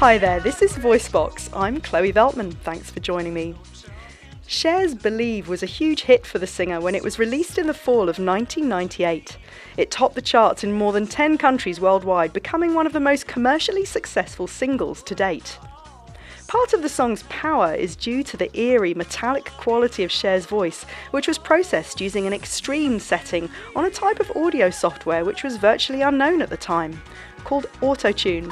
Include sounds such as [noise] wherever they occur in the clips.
Hi there, this is VoiceBox. I'm Chloe Veltman. Thanks for joining me. Cher's Believe was a huge hit for the singer when it was released in the fall of 1998. It topped the charts in more than 10 countries worldwide, becoming one of the most commercially successful singles to date. Part of the song's power is due to the eerie, metallic quality of Cher's voice, which was processed using an extreme setting on a type of audio software which was virtually unknown at the time, called Autotune.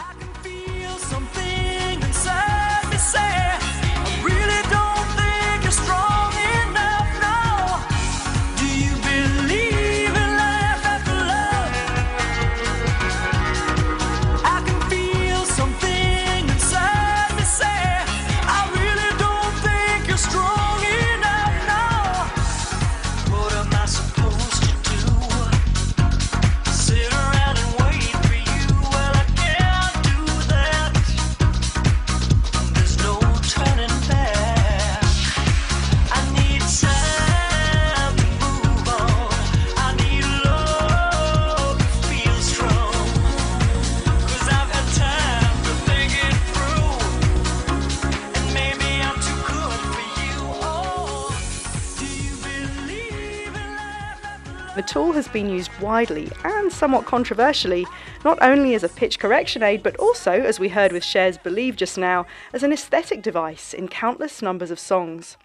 Been used widely and somewhat controversially, not only as a pitch correction aid, but also, as we heard with Cher's Believe just now, as an aesthetic device in countless numbers of songs.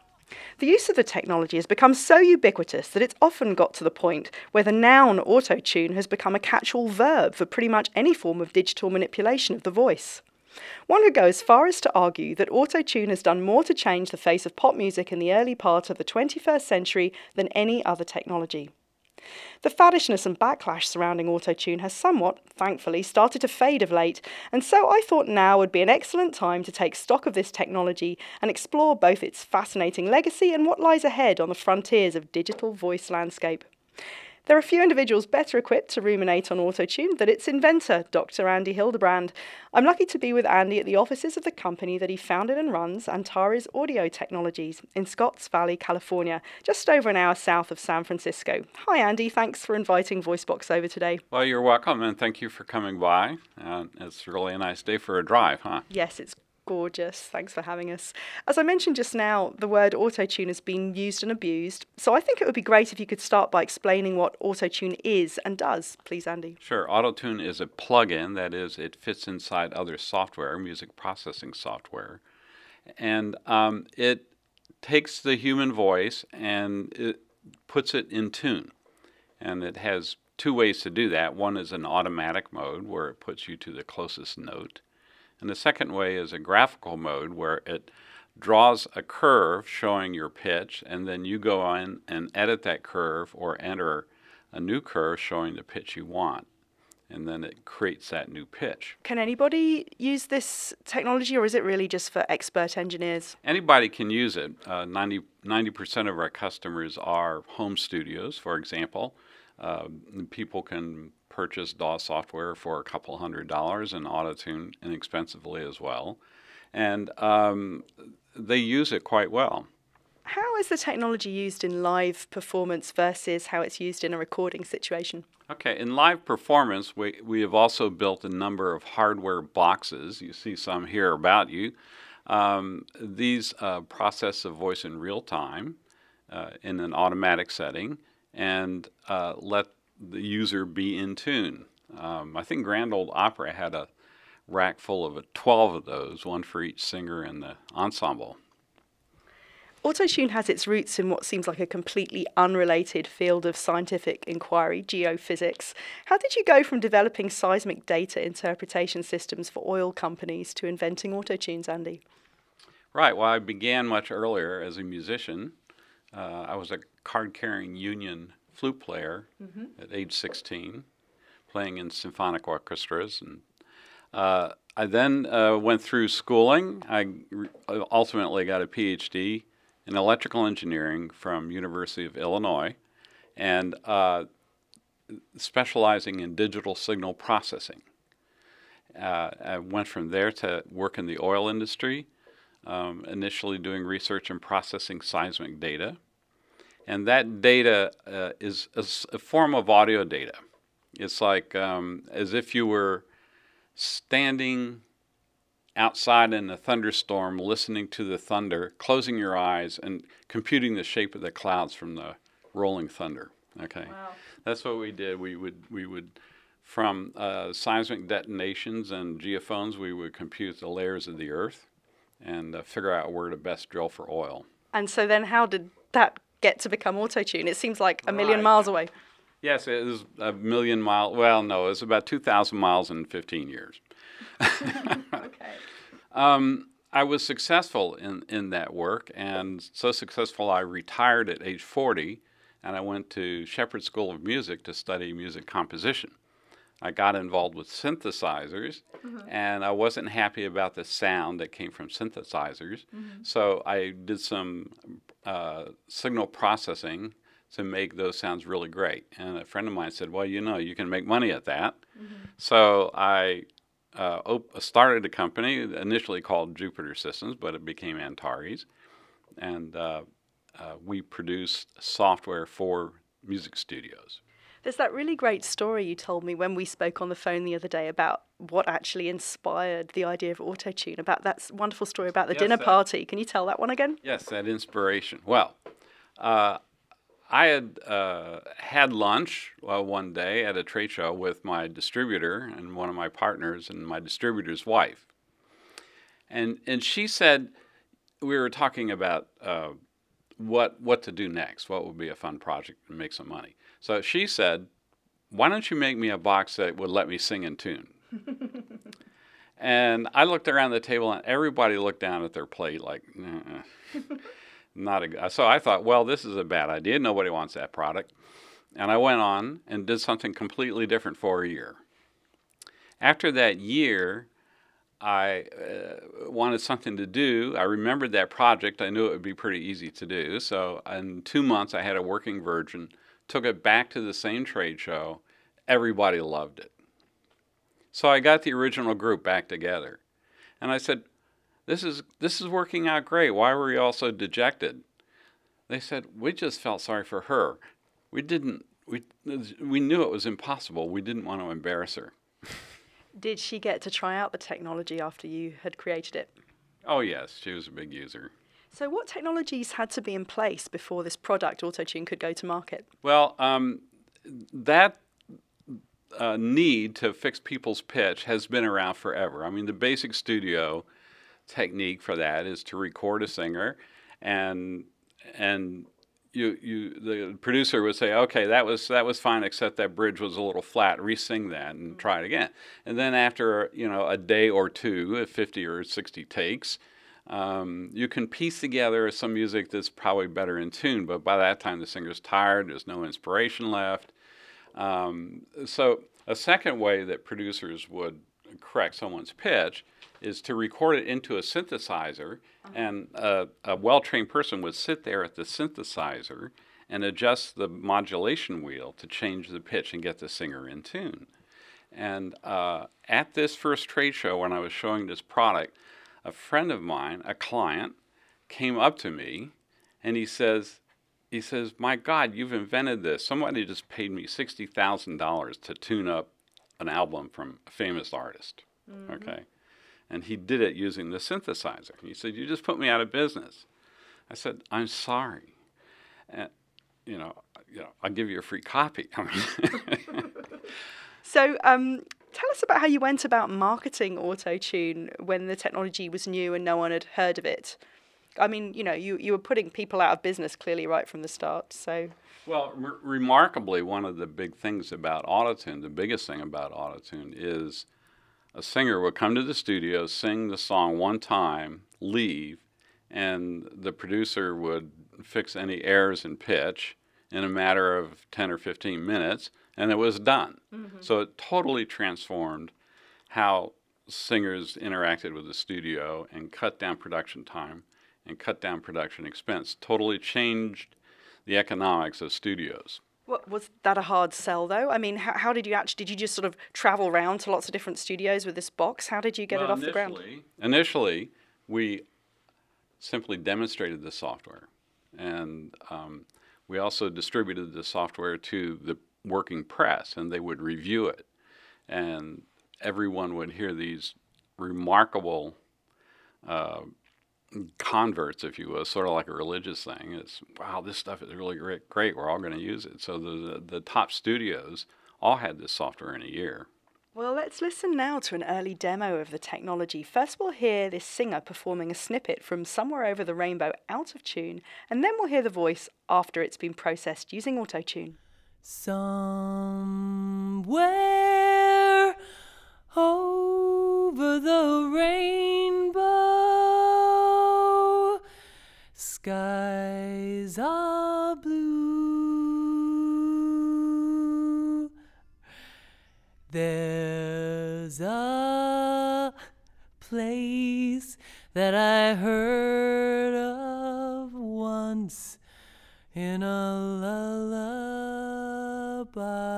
The use of the technology has become so ubiquitous that it's often got to the point where the noun autotune has become a catch all verb for pretty much any form of digital manipulation of the voice. One could go as far as to argue that autotune has done more to change the face of pop music in the early part of the 21st century than any other technology. The faddishness and backlash surrounding autotune has somewhat, thankfully, started to fade of late, and so I thought now would be an excellent time to take stock of this technology and explore both its fascinating legacy and what lies ahead on the frontiers of digital voice landscape. There are few individuals better equipped to ruminate on autotune than its inventor, Dr. Andy Hildebrand. I'm lucky to be with Andy at the offices of the company that he founded and runs, Antares Audio Technologies, in Scotts Valley, California, just over an hour south of San Francisco. Hi, Andy. Thanks for inviting VoiceBox over today. Well, you're welcome, and thank you for coming by. Uh, it's really a nice day for a drive, huh? Yes, it's gorgeous. Thanks for having us. As I mentioned just now, the word autotune has been used and abused. So I think it would be great if you could start by explaining what autotune is and does, please, Andy. Sure. Autotune is a plugin, that is, it fits inside other software, music processing software. And um, it takes the human voice and it puts it in tune. And it has two ways to do that. One is an automatic mode where it puts you to the closest note and the second way is a graphical mode where it draws a curve showing your pitch, and then you go in and edit that curve or enter a new curve showing the pitch you want. And then it creates that new pitch. Can anybody use this technology, or is it really just for expert engineers? Anybody can use it. Uh, 90, percent of our customers are home studios, for example. Uh, people can purchase DAW software for a couple hundred dollars and Autotune inexpensively as well. And um, they use it quite well. How is the technology used in live performance versus how it's used in a recording situation? Okay, in live performance, we, we have also built a number of hardware boxes. You see some here about you. Um, these uh, process the voice in real time uh, in an automatic setting and uh, let the user be in tune. Um, I think Grand Ole Opry had a rack full of 12 of those, one for each singer in the ensemble. Autotune has its roots in what seems like a completely unrelated field of scientific inquiry, geophysics. How did you go from developing seismic data interpretation systems for oil companies to inventing autotunes, Andy? Right. Well, I began much earlier as a musician. Uh, I was a card carrying union flute player mm-hmm. at age 16, playing in symphonic orchestras. And uh, I then uh, went through schooling. I re- ultimately got a PhD in electrical engineering from University of Illinois, and uh, specializing in digital signal processing. Uh, I went from there to work in the oil industry, um, initially doing research and processing seismic data and that data uh, is a, a, form of audio data. It's like um, as if you were standing outside in a thunderstorm, listening to the thunder, closing your eyes, and computing the shape of the clouds from the rolling thunder. Okay, Wow. that's what we did. We would we would from uh, seismic detonations and geophones, we would compute the layers of the earth and uh, figure out where to best drill for oil. And so then, how did that get to become autotune? It seems like a million miles away. Yes, it was a million mile. Well, no, it was about two thousand miles in fifteen years. [laughs] Okay. Um, I was successful in, in that work, and so successful I retired at age 40, and I went to Shepherd School of Music to study music composition. I got involved with synthesizers, and I wasn't happy about the sound that came from synthesizers, so I did some uh, signal processing to make those sounds really great. And a friend of mine said, Well, you know, you can make money at that. So I uh, op- started a company initially called Jupiter Systems, but it became Antares, and uh, uh, we produced software for music studios. There's that really great story you told me when we spoke on the phone the other day about what actually inspired the idea of autotune, about that wonderful story about the Yes, dinner that- party. Can you tell that one again? Yes, that inspiration. Well, uh, I had uh, had lunch uh, one day at a trade show with my distributor and one of my partners and my distributor's wife, and and she said we were talking about uh, what what to do next, what would be a fun project and make some money. So she said, "Why don't you make me a box that would let me sing in tune?" [laughs] And I looked around the table, and everybody looked down at their plate like, [laughs] not a. g-" So I thought, well, this is a bad idea. Nobody wants that product. And I went on and did something completely different for a year. After that year, I uh, wanted something to do. I remembered that project. I knew it would be pretty easy to do. So in two months, I had a working version. Took it back to the same trade show. Everybody loved it. So I got the original group back together, and I said, "This is this is working out great. Why were you all so dejected?" They said, "We just felt sorry for her. We didn't. We we knew it was impossible. We didn't want to embarrass her." Did she get to try out the technology after you had created it? Oh yes, she was a big user. So, what technologies had to be in place before this product, Autotune, could go to market? Well, um, that uh, need to fix people's pitch has been around forever. I mean, the basic studio technique for that is to record a singer, and and you you the producer would say, okay, that was that was fine, except that bridge was a little flat. Re-sing that and try it again. And then after you know a day or two, if fifty or sixty takes. Um, you can piece together some music that's probably better in tune, but by that time the singer's tired, there's no inspiration left. Um, so, a second way that producers would correct someone's pitch is to record it into a synthesizer, and a, a well trained person would sit there at the synthesizer and adjust the modulation wheel to change the pitch and get the singer in tune. And uh, at this first trade show, when I was showing this product, a friend of mine, a client, came up to me and he says, he says, "My God, you've invented this. Somebody just paid me sixty thousand dollars to tune up an album from a famous artist." Okay, and he did it using the synthesizer. He said, "You just put me out of business." I said, "I'm sorry." And, you know, you know, I'll give you a free copy. [laughs] I mean, [laughs] So, um, tell us about how you went about marketing Autotune when the technology was new and no one had heard of it. I mean, you know, you, you were putting people out of business clearly right from the start. So, Well, re- remarkably, one of the big things about autotune, the biggest thing about autotune, is a singer would come to the studio, sing the song one time, leave, and the producer would fix any errors in pitch in a matter of 10 or 15 minutes, and it was done. So it totally transformed how singers interacted with the studio and cut down production time and cut down production expense. Totally changed the economics of studios. what, was that a hard sell though? I mean, how, how did you actually, did you just sort of travel around to lots of different studios with this box? How did you get it off the ground? initially, Initially, we simply demonstrated the software, and um, we also distributed the software to the working press, and they would review it, and everyone would hear these remarkable uh, converts, if you will, sort of like a religious thing. It's wow, this stuff is really great. Great, we're all going to use it. So the the top studios all had this software in a year. Well, let's listen now to an early demo of the technology. First, we'll hear this singer performing a snippet from Somewhere Over the Rainbow out of tune, and then we'll hear the voice after it's been processed using autotune. Somewhere over the rainbow, skies are blue. There's a place that I heard of once in a lullaby. Somewhere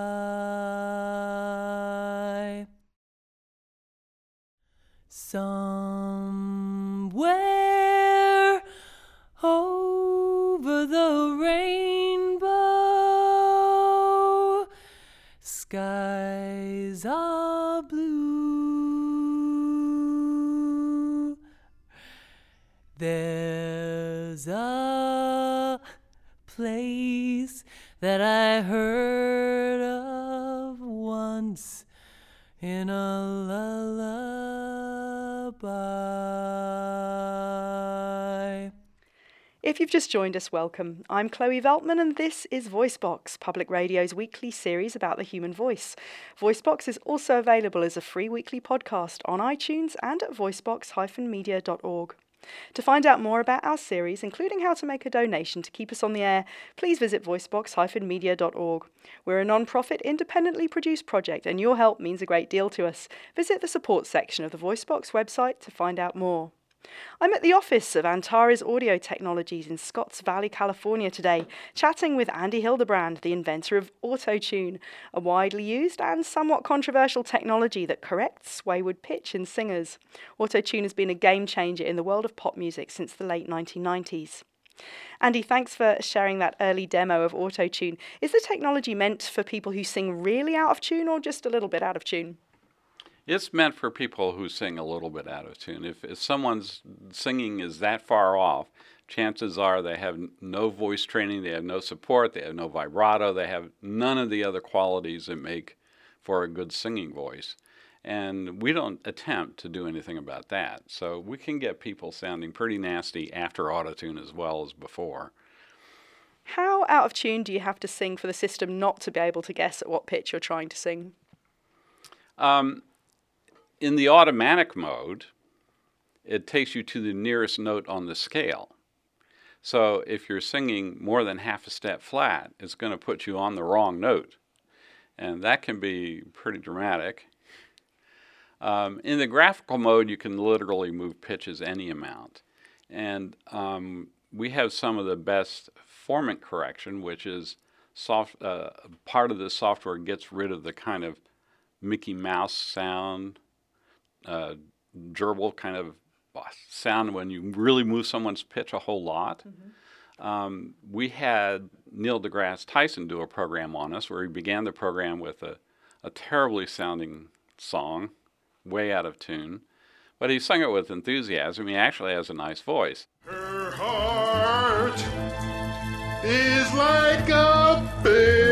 If you've just joined us, welcome. I'm Chloe Veltman, and this is VoiceBox, Public Radio's weekly series about the human voice. VoiceBox is also available as a free weekly podcast on iTunes and at voicebox-media.org. To find out more about our series, including how to make a donation to keep us on the air, please visit voicebox-media.org. We're a non-profit, independently produced project, and your help means a great deal to us. Visit the support section of the VoiceBox website to find out more. I'm at the office of Antares Audio Technologies in Scotts Valley, California today, chatting with Andy Hildebrand, the inventor of Autotune, a widely used and somewhat controversial technology that corrects wayward pitch in singers. Autotune has been a game changer in the world of pop music since the late 1990s. Andy, thanks for sharing that early demo of Autotune. Is the technology meant for people who sing really out of tune or just a little bit out of tune? It's meant for people who sing a little bit out of tune. If, if someone's singing is that far off, chances are they have no voice training, they have no support, they have no vibrato, they have none of the other qualities that make for a good singing voice. And we don't attempt to do anything about that. So we can get people sounding pretty nasty after autotune as well as before. How out of tune do you have to sing for the system not to be able to guess at what pitch you're trying to sing? Um, in the automatic mode, it takes you to the nearest note on the scale. So if you're singing more than half a step flat, it's going to put you on the wrong note. And that can be pretty dramatic. Um, in the graphical mode, you can literally move pitches any amount. And um, we have some of the best formant correction, which is soft, uh, part of the software gets rid of the kind of Mickey Mouse sound uh, gerbil kind of sound when you really move someone's pitch a whole lot. Mm-hmm. Um, we had Neil deGrasse Tyson do a program on us where he began the program with a, a terribly sounding song, way out of tune, but he sung it with enthusiasm. He actually has a nice voice. Her heart is like a big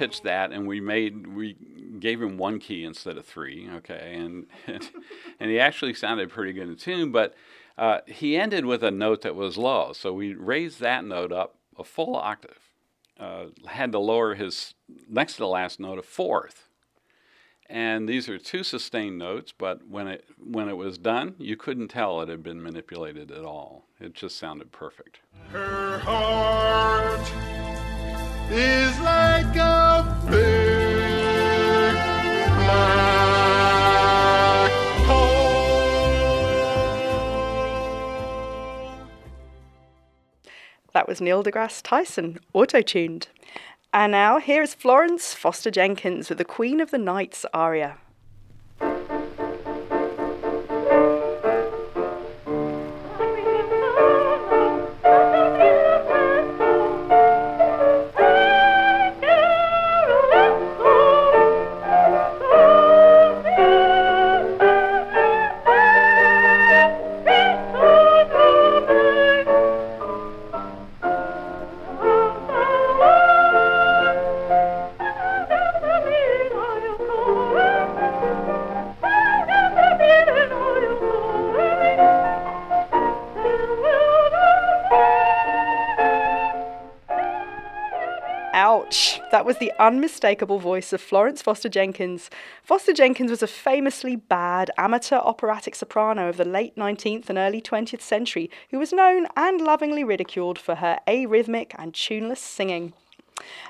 we repitched that and we made we gave him one key instead of three okay? And and, he actually sounded pretty good in tune but uh, he ended with a note that was low so we raised that note up a full octave uh, had to lower his next to the last note a fourth. And these are two sustained notes but when it when it was done you couldn't tell it had been manipulated at all. It just sounded perfect. Her heart is like a big black hole. That was Neil deGrasse Tyson, auto-tuned. And now here is Florence Foster Jenkins with the Queen of the Nights aria. Ouch! That was the unmistakable voice of Florence Foster Jenkins. Foster Jenkins was a famously bad amateur operatic soprano of the late 19th and early 20th century who was known and lovingly ridiculed for her arrhythmic and tuneless singing.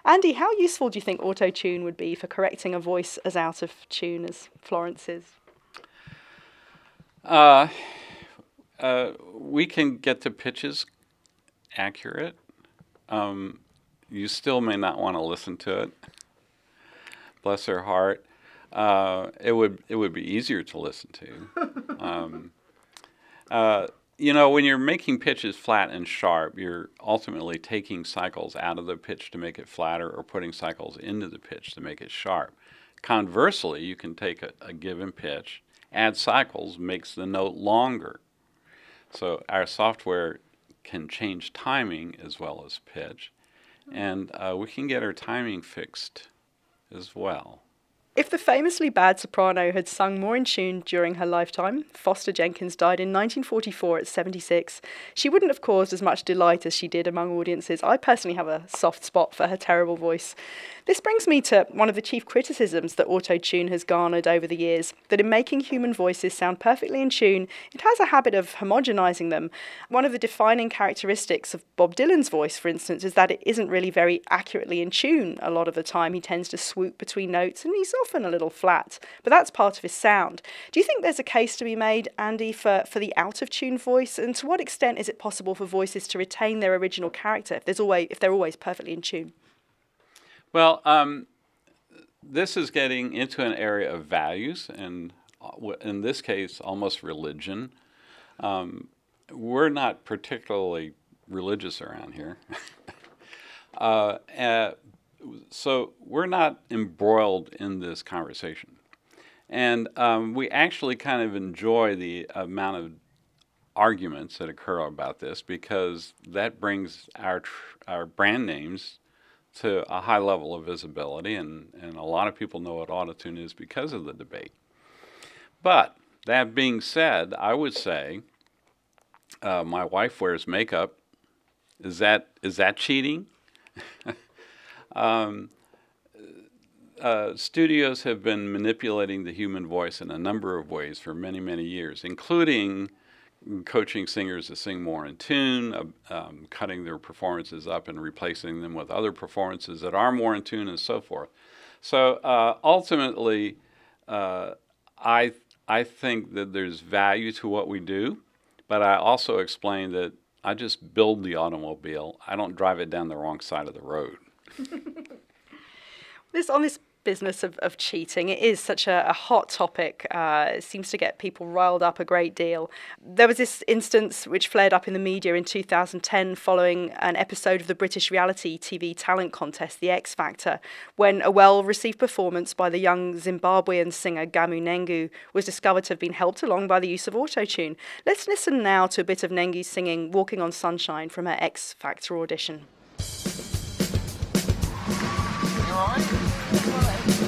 Andy, how useful do you think auto tune would be for correcting a voice as out of tune as Florence's? Uh, uh, we can get the pitches accurate. Um, you still may not want to listen to it. Bless her heart. Uh, it would it would be easier to listen to. [laughs] Um, uh, you know, when you're making pitches flat and sharp, you're ultimately taking cycles out of the pitch to make it flatter, or putting cycles into the pitch to make it sharp. Conversely, you can take a, a given pitch, add cycles, makes the note longer. So our software can change timing as well as pitch, and uh, we can get our timing fixed as well. If the famously bad soprano had sung more in tune during her lifetime, Foster Jenkins died in 1944 at 76, she wouldn't have caused as much delight as she did among audiences. I personally have a soft spot for her terrible voice. This brings me to one of the chief criticisms that auto tune has garnered over the years that in making human voices sound perfectly in tune, it has a habit of homogenizing them. One of the defining characteristics of Bob Dylan's voice, for instance, is that it isn't really very accurately in tune a lot of the time. He tends to swoop between notes and he's often a little flat, but that's part of his sound. Do you think there's a case to be made, Andy, for, for the out of tune voice? And to what extent is it possible for voices to retain their original character if, there's always, if they're always perfectly in tune? Well, um, this is getting into an area of values, and uh, in this case, almost religion. Um, we're not particularly religious around here. [laughs] uh, uh, so we're not embroiled in this conversation. And um, we actually kind of enjoy the amount of arguments that occur about this because that brings our, tr- our brand names to a high level of visibility, and, and a lot of people know what autotune is because of the debate. But that being said, I would say uh, my wife wears makeup. Is that is that cheating? [laughs] um, uh, studios have been manipulating the human voice in a number of ways for many, many years, including coaching singers to sing more in tune, uh, um, cutting their performances up and replacing them with other performances that are more in tune, and so forth. So uh, ultimately, uh, I I think that there's value to what we do, but I also explain that I just build the automobile. I don't drive it down the wrong side of the road. [laughs] This on this business of, of cheating, it is such a, a hot topic. Uh, it seems to get people riled up a great deal. There was this instance which flared up in the media in 2010 following an episode of the British reality TV talent contest, The X Factor, when a well received performance by the young Zimbabwean singer Gamu Nhengu was discovered to have been helped along by the use of autotune. Let's listen now to a bit of Nhengu singing Walking on Sunshine from her X Factor audition. Olha,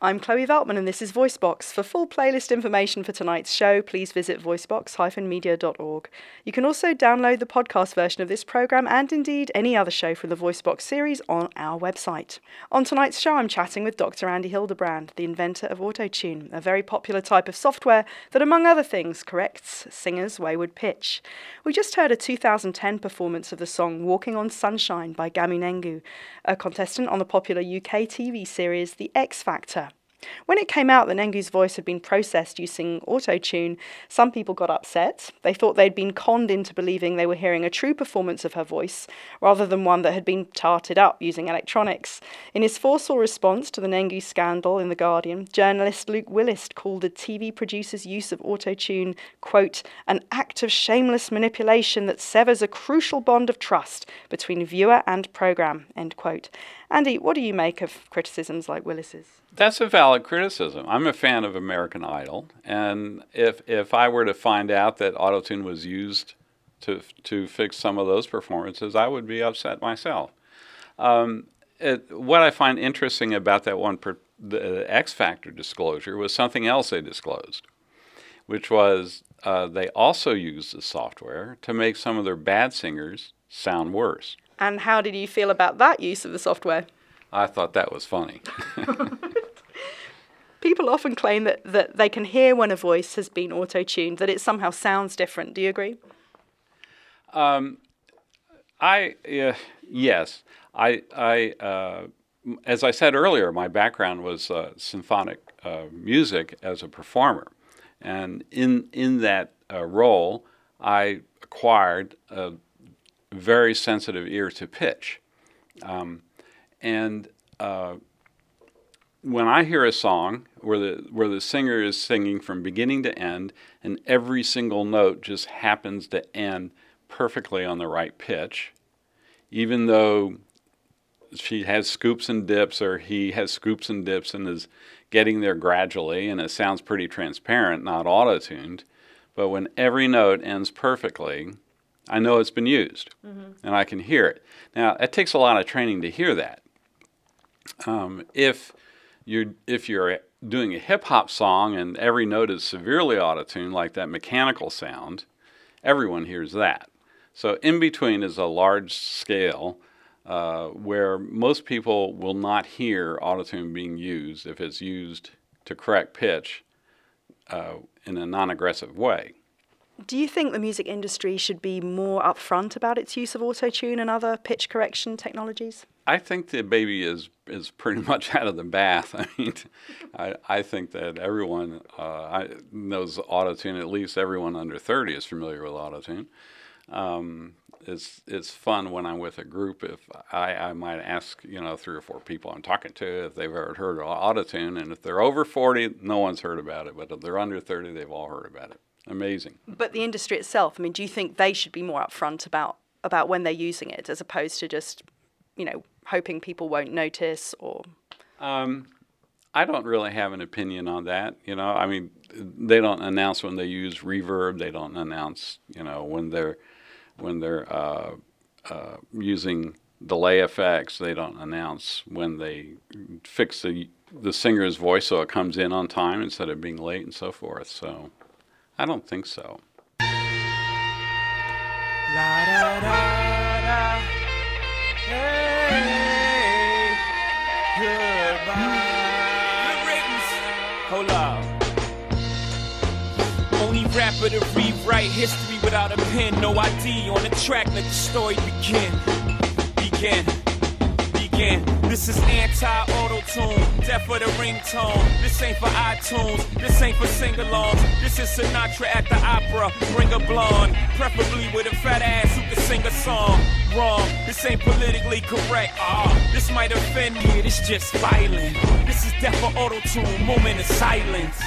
I'm Chloe Veltman, and this is VoiceBox. For full playlist information for tonight's show, please visit voicebox-media.org. You can also download the podcast version of this program and indeed any other show from the VoiceBox series on our website. On tonight's show, I'm chatting with Dr. Andy Hildebrand, the inventor of Autotune, a very popular type of software that, among other things, corrects singers' wayward pitch. We just heard a 2010 performance of the song Walking on Sunshine by Gamu a contestant on the popular UK TV series The X Factor. When it came out that Nhengu's voice had been processed using autotune, some people got upset. They thought they'd been conned into believing they were hearing a true performance of her voice rather than one that had been tarted up using electronics. In his forceful response to the Nengu scandal in The Guardian, journalist Luke Willis called the TV producer's use of autotune, quote, an act of shameless manipulation that severs a crucial bond of trust between viewer and programme, end quote. Andy, what do you make of criticisms like Willis's? That's a valid criticism. I'm a fan of American Idol, and if if I were to find out that autotune was used to to fix some of those performances, I would be upset myself. Um, it, what I find interesting about that one, per, the X Factor disclosure, was something else they disclosed, which was uh, they also used the software to make some of their bad singers sound worse. And how did you feel about that use of the software? I thought that was funny. [laughs] People often claim that, that they can hear when a voice has been auto tuned, that it somehow sounds different. Do you agree? I uh, yes, I I uh, as I said earlier, my background was uh, symphonic uh, music as a performer, and in in that uh, role, I acquired a very sensitive ear to pitch, um, and uh, when I hear a song where the where the singer is singing from beginning to end, and every single note just happens to end perfectly on the right pitch, even though she has scoops and dips, or he has scoops and dips, and is getting there gradually, and it sounds pretty transparent, not auto tuned. But when every note ends perfectly, I know it's been used, and I can hear it. Now, it takes a lot of training to hear that. Um, if you're if you're doing a hip hop song and every note is severely auto tuned, like that mechanical sound, everyone hears that. So in between is a large scale uh, where most people will not hear autotune being used if it's used to correct pitch uh, in a non-aggressive way. Do you think the music industry should be more upfront about its use of autotune and other pitch correction technologies? I think the baby is is pretty [laughs] much out of the bath. [laughs] I mean, I, I think that everyone uh, knows autotune. At least everyone under thirty is familiar with autotune. Um, it's it's fun when I'm with a group. If I, I might ask you know three or four people I'm talking to if they've ever heard of autotune, and if they're over forty, no one's heard about it. But if they're under thirty, they've all heard about it. Amazing. But the industry itself, I mean, do you think they should be more upfront about about when they're using it as opposed to just, you know, hoping people won't notice or Um, I don't really have an opinion on that. You know, I mean, they don't announce when they use reverb. They don't announce, you know, when they're when they're uh, uh, using delay effects. They don't announce when they fix the the singer's voice so it comes in on time instead of being late and so forth. So, I don't think so. La da da da. Hey, goodbye. Hold up. Only rapper to rewrite history without a pen. No ID on the track. Let the story begin. Begin. Begin. This is anti-auto tune, death for the ringtone. This ain't for iTunes, this ain't for sing-alongs. This is Sinatra at the opera. Bring a blonde, preferably with a fat ass who can sing a song. Wrong, this ain't politically correct. Ah, this might offend you. This just violent. This is death for auto tune. Moment of silence.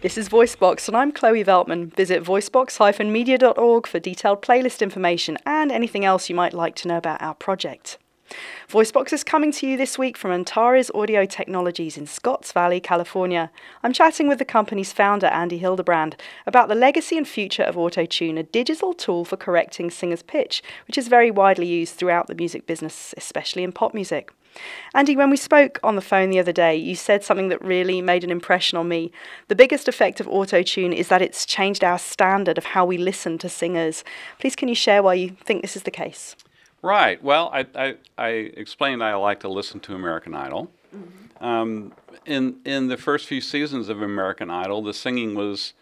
This is VoiceBox, and I'm Chloe Veltman. Visit voicebox-media.org for detailed playlist information and anything else you might like to know about our project. VoiceBox is coming to you this week from Antares Audio Technologies in Scotts Valley, California. I'm chatting with the company's founder, Andy Hildebrand, about the legacy and future of AutoTune, a digital tool for correcting singers' pitch, which is very widely used throughout the music business, especially in pop music. Andy, when we spoke on the phone the other day, you said something that really made an impression on me. The biggest effect of autotune is that it's changed our standard of how we listen to singers. Please, can you share why you think this is the case? Right. Well, I, I, I explained I like to listen to American Idol. Um, in in the first few seasons of American Idol, the singing was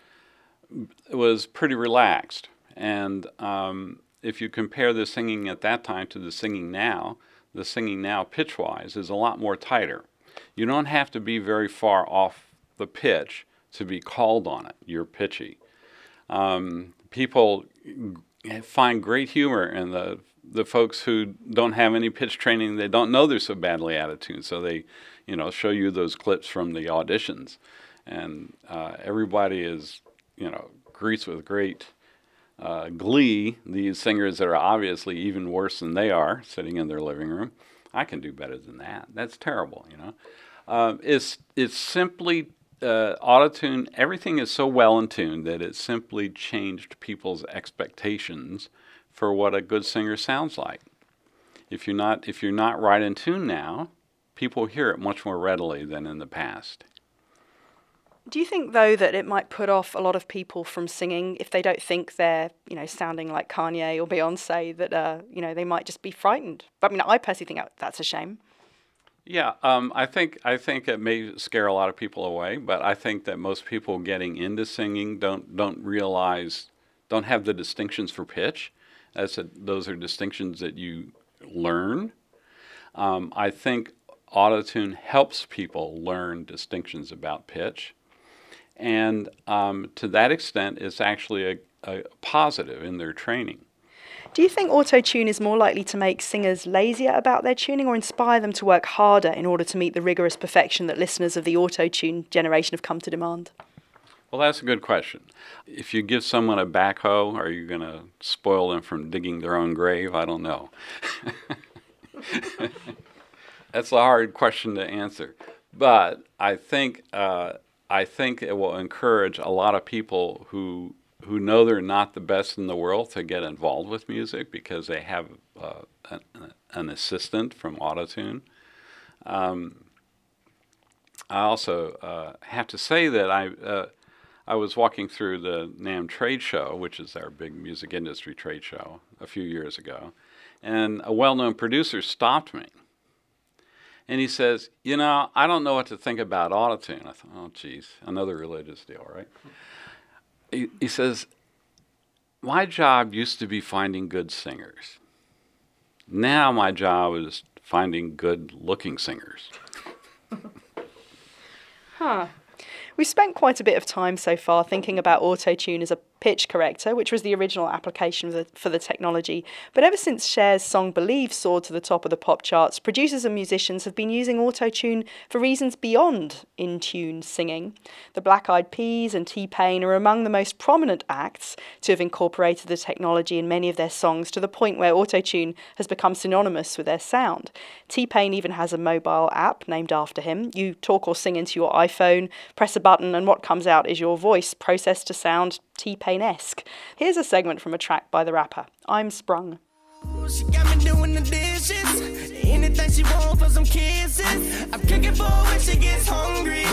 was pretty relaxed, and um, if you compare the singing at that time to the singing now, the singing now pitch wise is a lot more tighter. You don't have to be very far off the pitch to be called on it. You're pitchy. Um, people find great humor in the the folks who don't have any pitch training. They don't know they're so badly tune, so they, you know, show you those clips from the auditions, and uh, everybody is, you know, greets with great uh, glee these singers that are obviously even worse than they are sitting in their living room. I can do better than that. That's terrible, you know. Um, it's it's simply uh, autotune. Everything is so well in tune that it simply changed people's expectations for what a good singer sounds like. If you're not if you're not right in tune now, people hear it much more readily than in the past. Do you think though that it might put off a lot of people from singing if they don't think they're, you know, sounding like Kanye or Beyonce? That uh, you know, they might just be frightened. I mean, I personally think that's a shame. Yeah, um, I think I think it may scare a lot of people away, but I think that most people getting into singing don't don't realize don't have the distinctions for pitch. That's a, those are distinctions that you learn. Um, I think autotune helps people learn distinctions about pitch, and um, to that extent, it's actually a, a positive in their training. Do you think auto tune is more likely to make singers lazier about their tuning or inspire them to work harder in order to meet the rigorous perfection that listeners of the auto tune generation have come to demand? Well, that's a good question. If you give someone a backhoe, are you going to spoil them from digging their own grave? I don't know. [laughs] that's a hard question to answer. But I think uh, I think it will encourage a lot of people who who know they're not the best in the world to get involved with music because they have uh, an, an assistant from Autotune. Um, I also uh, have to say that I uh, I was walking through the NAMM trade show, which is our big music industry trade show, a few years ago, and a well-known producer stopped me, and he says, "You know, I don't know what to think about Autotune." I thought, "Oh, geez, another religious deal, right?" He, he says, "My job used to be finding good singers. Now my job is finding good-looking singers." Huh. We've spent quite a bit of time so far thinking about auto tune as a pitch corrector, which was the original application for the, technology. But ever since Cher's song Believe soared to the top of the pop charts, producers and musicians have been using autotune for reasons beyond in tune singing. The Black Eyed Peas and T Pain are among the most prominent acts to have incorporated the technology in many of their songs to the point where autotune has become synonymous with their sound. T Pain even has a mobile app named after him. You talk or sing into your iPhone, press a button, and what comes out is your voice processed to sound T Pain esque. Here's a segment from a track by the rapper, I'm Sprung. She got me doing the dishes. Anything she for some kisses. I'm cooking for when she gets hungry.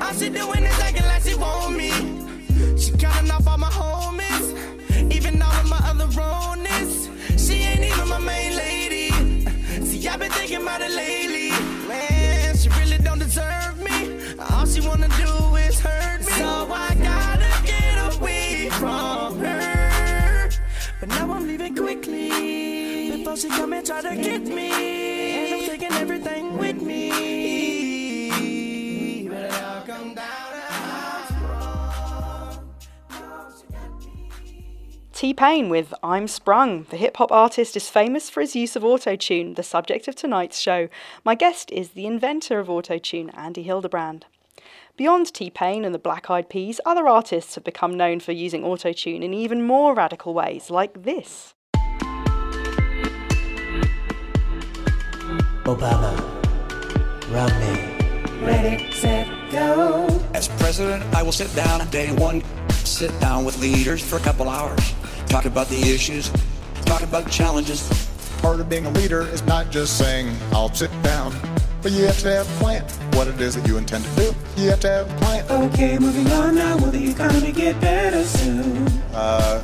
All she doing is acting like before she come and try to get me. And I'm taking everything with me. But it all come down T Pain with I'm Sprung. The hip hop artist is famous for his use of autotune, the subject of tonight's show. My guest is the inventor of autotune, Andy Hildebrand. Beyond T Pain and the Black Eyed Peas, other artists have become known for using autotune in even more radical ways, like this. Obama, Romney. Ready, set, go. As president, I will sit down day one, sit down with leaders for a couple hours, talk about the issues, talk about the challenges. Part of being a leader is not just saying, I'll sit down, but you have to have a plan. What it is that you intend to do, you have to have a plan. Okay, moving on now. Will the economy get better soon? Uh,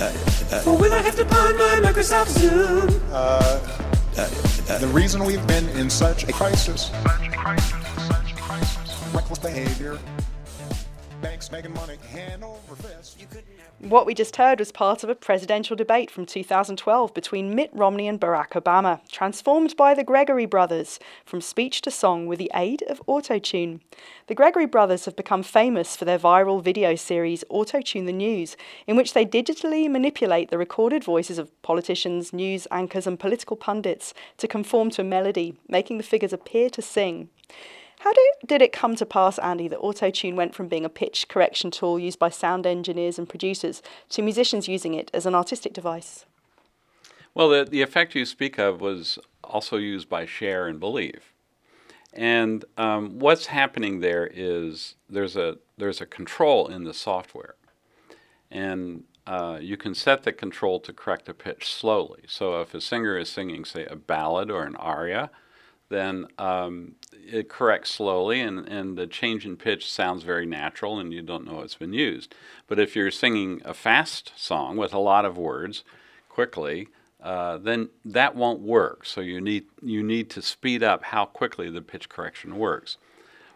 uh. Or will I have to pawn my Microsoft Zune? The reason we've been in such a crisis, reckless behavior, Banks making money hand What we just heard was part of a presidential debate from 2012 between Mitt Romney and Barack Obama, transformed by the Gregory brothers from speech to song with the aid of autotune. The Gregory brothers have become famous for their viral video series Autotune the News, in which they digitally manipulate the recorded voices of politicians, news anchors, and political pundits to conform to a melody, making the figures appear to sing. How did, did it come to pass, Andy, that autotune went from being a pitch correction tool used by sound engineers and producers to musicians using it as an artistic device? Well, the, the effect you speak of was also used by Cher and Believe. And um, what's happening there is there's a there's a control in the software, and uh, you can set the control to correct a pitch slowly. So if a singer is singing, say, a ballad or an aria, then um, it corrects slowly, and, and the change in pitch sounds very natural, and you don't know it's been used. But if you're singing a fast song with a lot of words quickly, uh, then that won't work. So you need you need to speed up how quickly the pitch correction works.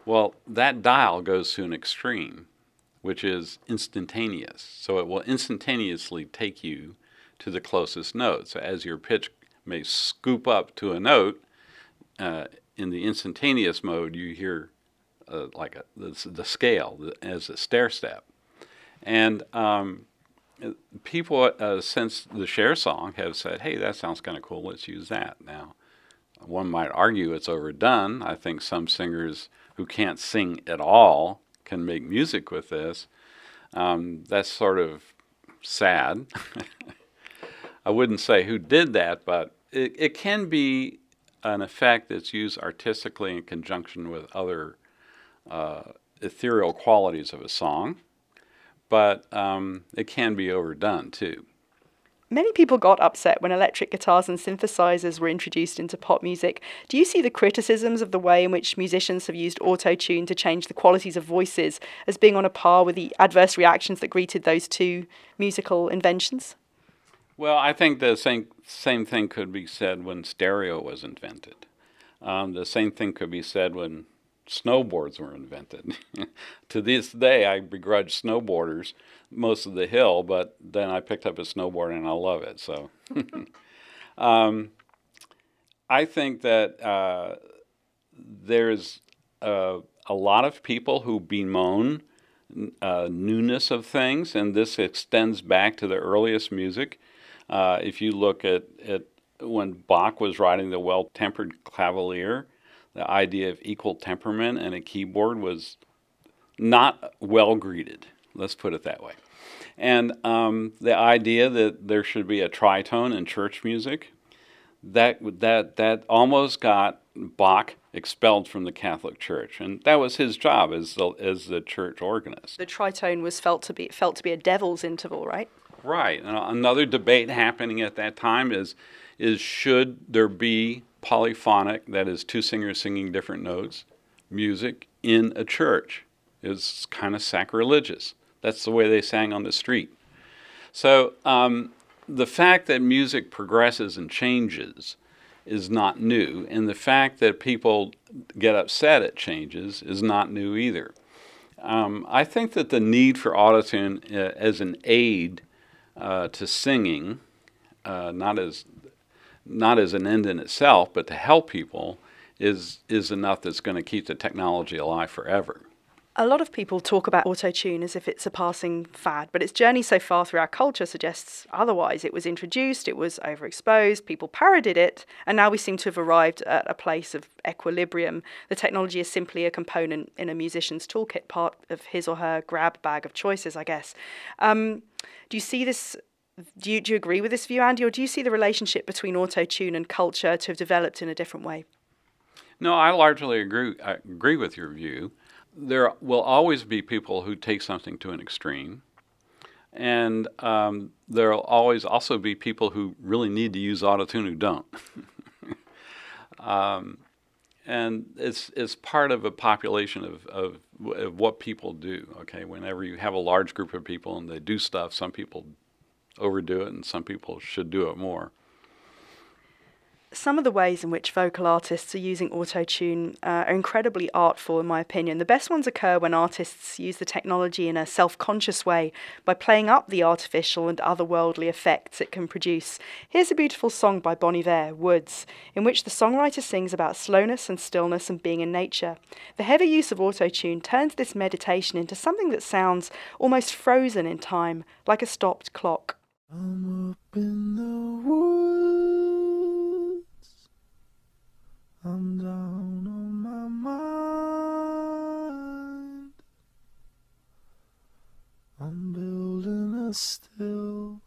Well, that dial goes to an extreme, which is instantaneous. So it will instantaneously take you to the closest note. So as your pitch may scoop up to a note, uh, in the instantaneous mode, you hear uh, like a, the, the scale as a stair step. And um, people, uh, since the Cher song, have said, hey, that sounds kind of cool, let's use that. Now, one might argue it's overdone. I think some singers who can't sing at all can make music with this. Um, that's sort of sad. [laughs] I wouldn't say who did that, but it, it can be an effect that's used artistically in conjunction with other uh, ethereal qualities of a song, but um, it can be overdone too. Many people got upset when electric guitars and synthesizers were introduced into pop music. Do you see the criticisms of the way in which musicians have used auto tune to change the qualities of voices as being on a par with the adverse reactions that greeted those two musical inventions? Well, I think the same same thing could be said when stereo was invented. Um, the same thing could be said when snowboards were invented. [laughs] to this day, I begrudge snowboarders most of the hill, but then I picked up a snowboard and I love it. So, [laughs] um, I think that uh, there's uh, a lot of people who bemoan uh, newness of things, and this extends back to the earliest music. Uh, if you look at, at when Bach was writing the Well Tempered Clavier, the idea of equal temperament and a keyboard was not well greeted. Let's put it that way. And um, the idea that there should be a tritone in church music, that that that almost got Bach expelled from the Catholic Church, and that was his job as the as the church organist. The tritone was felt to be felt to be a devil's interval, right? Right. Another debate happening at that time is is should there be polyphonic, that is two singers singing different notes, music in a church? It's kind of sacrilegious. That's the way they sang on the street. So um, the fact that music progresses and changes is not new, and the fact that people get upset at changes is not new either. Um, I think that the need for autotune uh, as an aid uh, to singing, uh, not as not as an end in itself, but to help people, is is enough that's going to keep the technology alive forever. A lot of people talk about autotune as if it's a passing fad, but its journey so far through our culture suggests otherwise. It was introduced, it was overexposed, people parodied it, and now we seem to have arrived at a place of equilibrium. The technology is simply a component in a musician's toolkit, part of his or her grab bag of choices, I guess. Um, do you see this? Do you, do you agree with this view, Andy, or do you see the relationship between autotune and culture to have developed in a different way? No, I largely agree. I agree with your view. There will always be people who take something to an extreme, and um, there will always also be people who really need to use autotune who don't. [laughs] um, and it's it's part of a population of, of, of what people do. Okay, whenever you have a large group of people and they do stuff, some people overdo it, and some people should do it more. Some of the ways in which vocal artists are using autotune uh, are incredibly artful, in my opinion. The best ones occur when artists use the technology in a self conscious way by playing up the artificial and otherworldly effects it can produce. Here's a beautiful song by Bon Iver, Woods, in which the songwriter sings about slowness and stillness and being in nature. The heavy use of autotune turns this meditation into something that sounds almost frozen in time, like a stopped clock. I'm up in the woods. I'm down on my mind. I'm building a still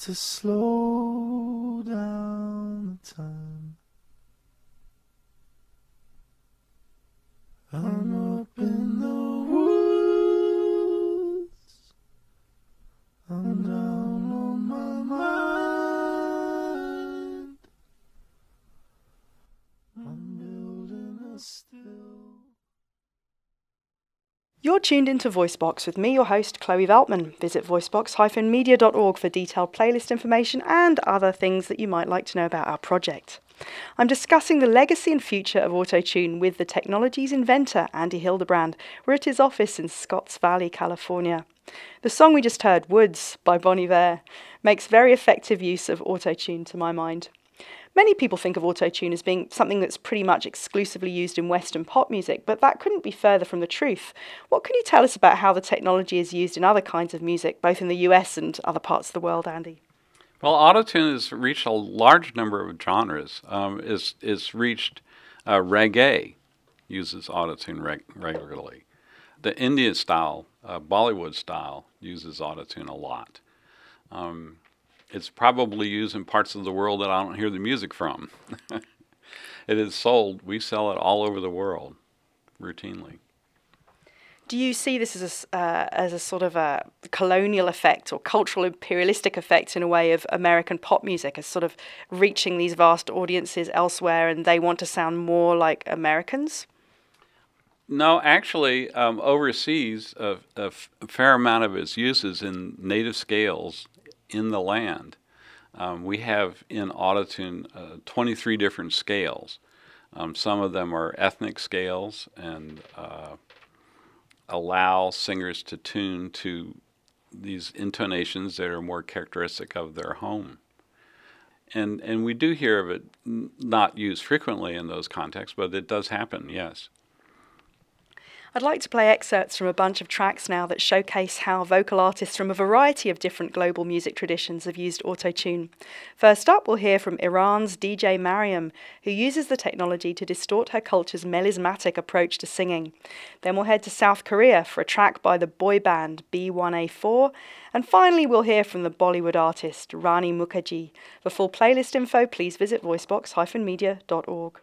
to slow down the time. I'm up in the woods. I'm down still. You're tuned into VoiceBox with me, your host, Chloe Veltman. Visit voicebox-media.org for detailed playlist information and other things that you might like to know about our project. I'm discussing the legacy and future of autotune with the technology's inventor, Andy Hildebrand. We're at his office in Scotts Valley, California. The song we just heard, Woods by Bon Iver, makes very effective use of autotune to my mind. Many people think of autotune as being something that's pretty much exclusively used in Western pop music, but that couldn't be further from the truth. What can you tell us about how the technology is used in other kinds of music, both in the US and other parts of the world, Andy? Well, autotune has reached a large number of genres. Um, it's, it's reached uh, reggae uses autotune reg- regularly. The Indian style, uh, Bollywood style, uses autotune a lot. Um, it's probably used in parts of the world that I don't hear the music from. [laughs] it is sold. We sell it all over the world routinely. Do you see this as a, uh, as a sort of a colonial effect or cultural imperialistic effect in a way of American pop music as sort of reaching these vast audiences elsewhere and they want to sound more like Americans? No, actually, um, overseas, a, a fair amount of its use is in native scales in the land. Um, we have in Autotune uh, 23 different scales. Um, some of them are ethnic scales and uh, allow singers to tune to these intonations that are more characteristic of their home. And, and we do hear of it n- not used frequently in those contexts, but it does happen, yes. I'd like to play excerpts from a bunch of tracks now that showcase how vocal artists from a variety of different global music traditions have used autotune. First up, we'll hear from Iran's DJ Mariam, who uses the technology to distort her culture's melismatic approach to singing. Then we'll head to South Korea for a track by the boy band B1A4. And finally, we'll hear from the Bollywood artist Rani Mukherjee. For full playlist info, please visit voicebox-media.org.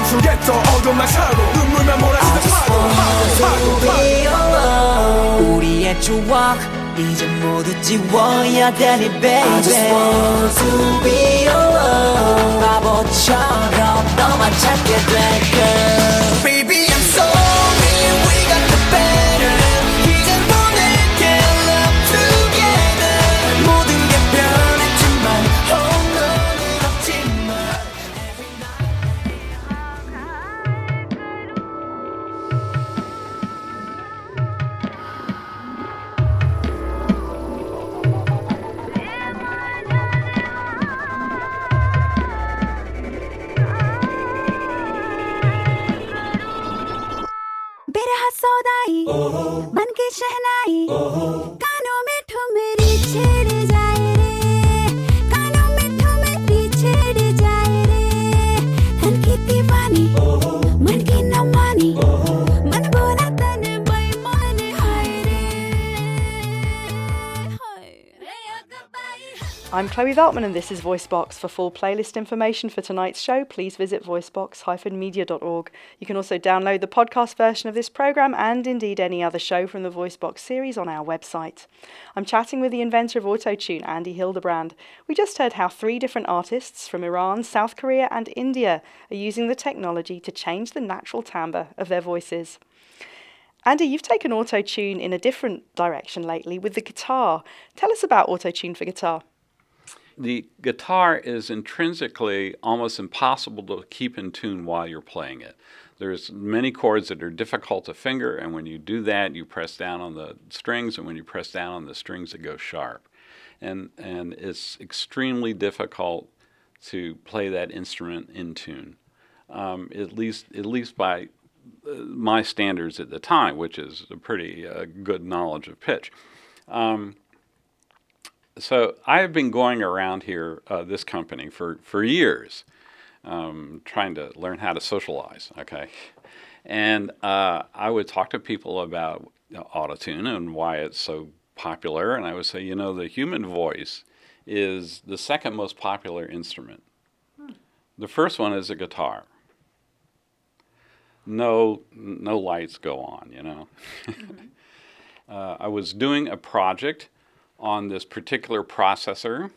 내 맘속에 또 어둠만 차고 눈물만 몰아치는 파도 파도 파도 우리의 추억 이제 모두 지워야 되니 baby. I just want to be alone 바보처럼 너만 찾게 될 girl Chloe Veltman and this is VoiceBox. For full playlist information for tonight's show, please visit voicebox-media.org. You can also download the podcast version of this program and indeed any other show from the VoiceBox series on our website. I'm chatting with the inventor of Autotune, Andy Hildebrand. We just heard how three different artists from Iran, South Korea and India are using the technology to change the natural timbre of their voices. Andy, you've taken Autotune in a different direction lately with the guitar. Tell us about Autotune for guitar the guitar is intrinsically almost impossible to keep in tune while you're playing it. There's many chords that are difficult to finger, and when you do that, you press down on the strings, and when you press down on the strings, it goes sharp. And, and it's extremely difficult to play that instrument in tune, um, at, least, at least by uh, my standards at the time, which is a pretty uh, good knowledge of pitch. Um, so I have been going around here, uh, this company, for, for years, um, trying to learn how to socialize, okay? And uh, I would talk to people about autotune and why it's so popular, and I would say, you know, the human voice is the second most popular instrument. Hmm. The first one is a guitar. No, no lights go on, you know. Mm-hmm. [laughs] uh, I was doing a project on this particular processor.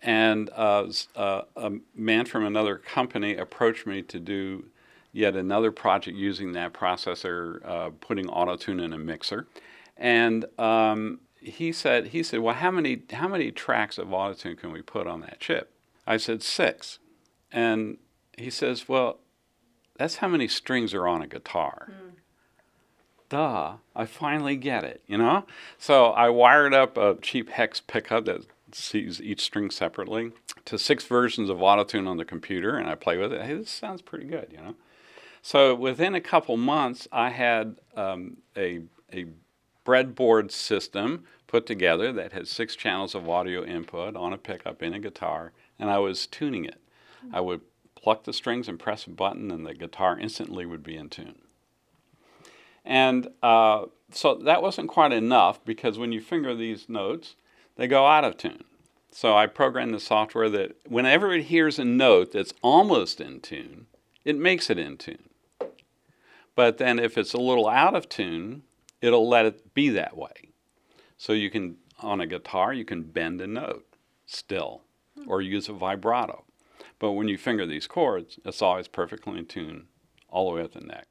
And uh, uh, a man from another company approached me to do yet another project using that processor, uh, putting autotune in a mixer. And um, he said, he said, well, how many how many tracks of autotune can we put on that chip? I said six, and he says, well, that's how many strings are on a guitar. Mm duh, I finally get it, you know? So I wired up a cheap hex pickup that sees each string separately to six versions of Autotune on the computer, and I play with it. Hey, this sounds pretty good, you know? So within a couple months, I had um, a, a breadboard system put together that had six channels of audio input on a pickup in a guitar, and I was tuning it. I would pluck the strings and press a button, and the guitar instantly would be in tune. And uh, so that wasn't quite enough because when you finger these notes, they go out of tune. So I programmed the software that whenever it hears a note that's almost in tune, it makes it in tune. But then if it's a little out of tune, it'll let it be that way. So you can, on a guitar, you can bend a note still or use a vibrato. But when you finger these chords, it's always perfectly in tune all the way up the neck.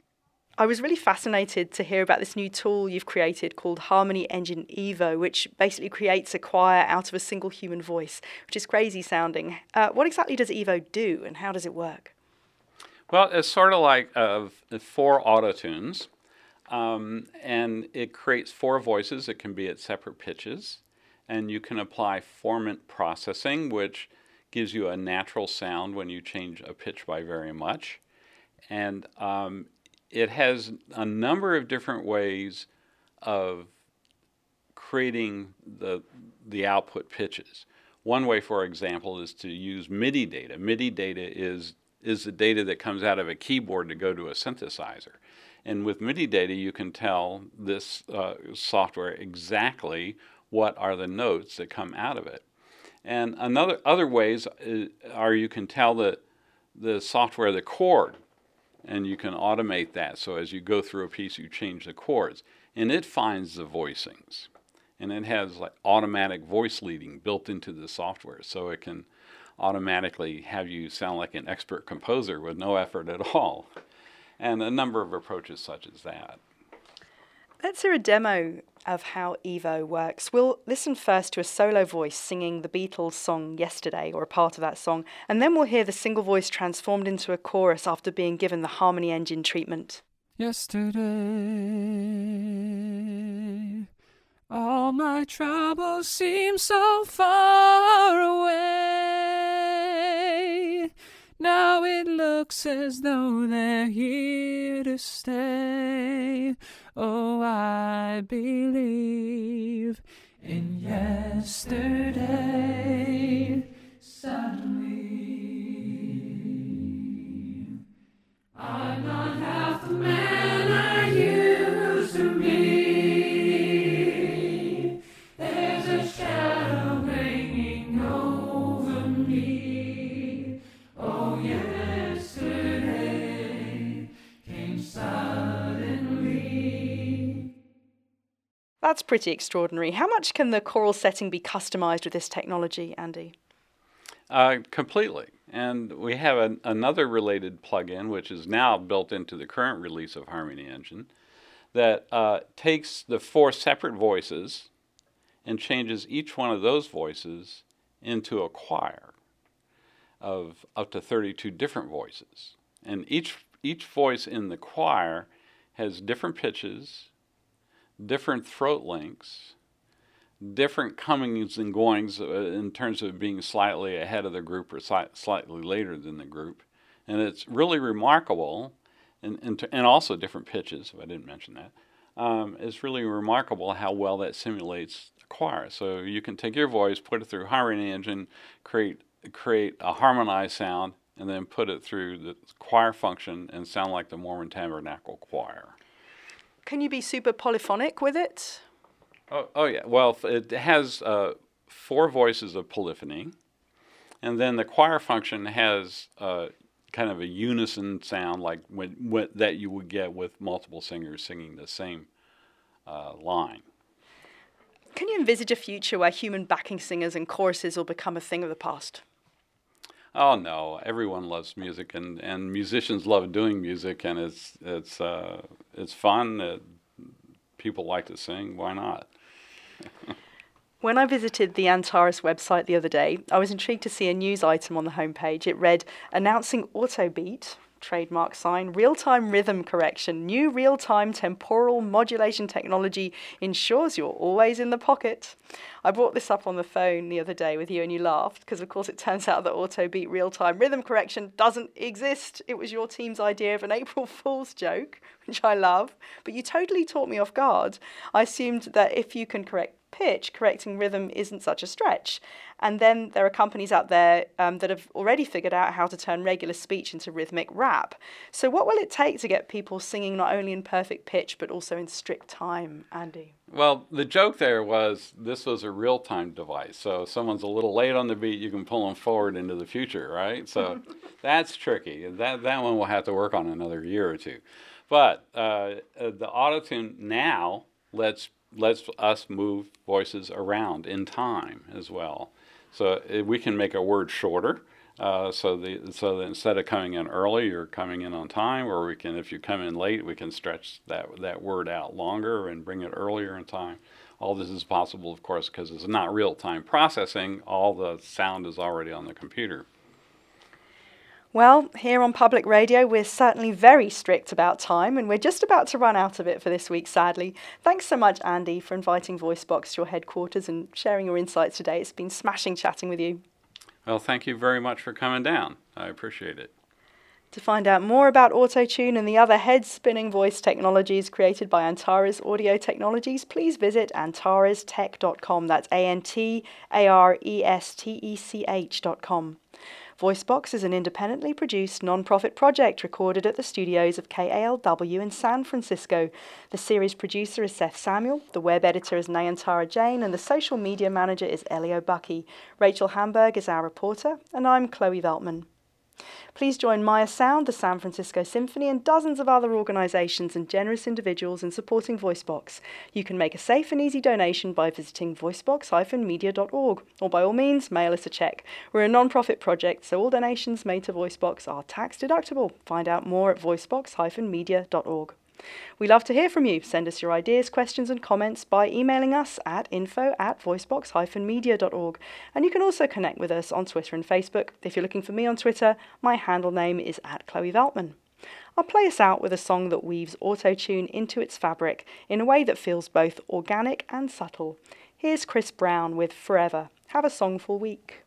I was really fascinated to hear about this new tool you've created called Harmony Engine Evo, which basically creates a choir out of a single human voice, which is crazy sounding. Uh, what exactly does Evo do and how does it work? Well, it's sort of like uh, four autotunes, um, and it creates four voices. It can be at separate pitches, and you can apply formant processing, which gives you a natural sound when you change a pitch by very much. And um, it has a number of different ways of creating the, the output pitches. One way, for example, is to use MIDI data. MIDI data is, is the data that comes out of a keyboard to go to a synthesizer. And with MIDI data, you can tell this uh, software exactly what are the notes that come out of it. And another other ways uh, are you can tell the the software the chord and you can automate that. So as you go through a piece, you change the chords, and it finds the voicings, and it has like automatic voice leading built into the software, so it can automatically have you sound like an expert composer with no effort at all, and a number of approaches such as that. Let's hear a demo of how Evo works. We'll listen first to a solo voice singing the Beatles song Yesterday, or a part of that song, and then we'll hear the single voice transformed into a chorus after being given the Harmony Engine treatment. Yesterday, all my troubles seem so far away. Now it looks as though they're here to stay. Oh, I believe in yesterday. Suddenly, I'm not half the man I used to be. That's pretty extraordinary. How much can the choral setting be customized with this technology, Andy? Uh, completely. And we have an, another related plugin, which is now built into the current release of Harmony Engine, that uh, takes the four separate voices and changes each one of those voices into a choir of up to 32 different voices. And each, each voice in the choir has different pitches, different throat lengths, different comings and goings uh, in terms of being slightly ahead of the group or sli- slightly later than the group. And it's really remarkable, and, and, and also different pitches, if I didn't mention that. Um, it's really remarkable how well that simulates a choir. So you can take your voice, put it through Harmony Engine, create, create a harmonized sound, and then put it through the choir function and sound like the Mormon Tabernacle Choir. Can you be super polyphonic with it? Oh, oh yeah. Well, it has uh, four voices of polyphony, and then the choir function has uh, kind of a unison sound, like when, when, that you would get with multiple singers singing the same uh, line. Can you envisage a future where human backing singers and choruses will become a thing of the past? Oh no! Everyone loves music, and, and musicians love doing music, and it's it's uh, it's fun. Uh, people like to sing. Why not? [laughs] When I visited the Antares website the other day, I was intrigued to see a news item on the homepage. It read, announcing Autobeat, trademark sign, real time rhythm correction, new real time temporal modulation technology ensures you're always in the pocket. I brought this up on the phone the other day with you and you laughed because, of course, it turns out that Autobeat real time rhythm correction doesn't exist. It was your team's idea of an [laughs] April Fool's joke, which I love, but you totally taught me off guard. I assumed that if you can correct pitch, correcting rhythm isn't such a stretch. And then there are companies out there um, that have already figured out how to turn regular speech into rhythmic rap. So, what will it take to get people singing not only in perfect pitch but also in strict time, Andy? Well, the joke there was this was a real time device. So, if someone's a little late on the beat, you can pull them forward into the future, right? So, [laughs] that's tricky. That, that one we'll have to work on another year or two. But uh, uh, the autotune now lets lets us move voices around in time as well. So uh, we can make a word shorter. Uh, so the so that instead of coming in early, you're coming in on time, or we can, if you come in late, we can stretch that that word out longer and bring it earlier in time. All this is possible, of course, because it's not real time processing. All the sound is already on the computer. Well, here on public radio, we're certainly very strict about time, and we're just about to run out of it for this week, sadly. Thanks so much, Andy, for inviting VoiceBox to your headquarters and sharing your insights today. It's been smashing chatting with you. Well, thank you very much for coming down. I appreciate it. To find out more about AutoTune and the other head spinning voice technologies created by Antares Audio Technologies, please visit antarestech.com. That's A N T A R E S T E C H.com. VoiceBox is an independently produced non-profit project recorded at the studios of KALW in San Francisco. The series producer is Seth Samuel, the web editor is Nayantara Jane, and the social media manager is Elio Bucky. Rachel Hamburg is our reporter, and I'm Chloe Veltman. Please join Meyer Sound, the San Francisco Symphony, and dozens of other organisations and generous individuals in supporting VoiceBox. You can make a safe and easy donation by visiting voicebox-media.org, or by all means, mail us a cheque. We're a non-profit project, so all donations made to VoiceBox are tax deductible. Find out more at voicebox-media.org. We love to hear from you. Send us your ideas, questions, and comments by emailing us at info at voicebox-media.org. And you can also connect with us on Twitter and Facebook. If you're looking for me on Twitter, my handle name is at Chloe Veltman. I'll play us out with a song that weaves autotune into its fabric in a way that feels both organic and subtle. Here's Chris Brown with Forever. Have a songful week.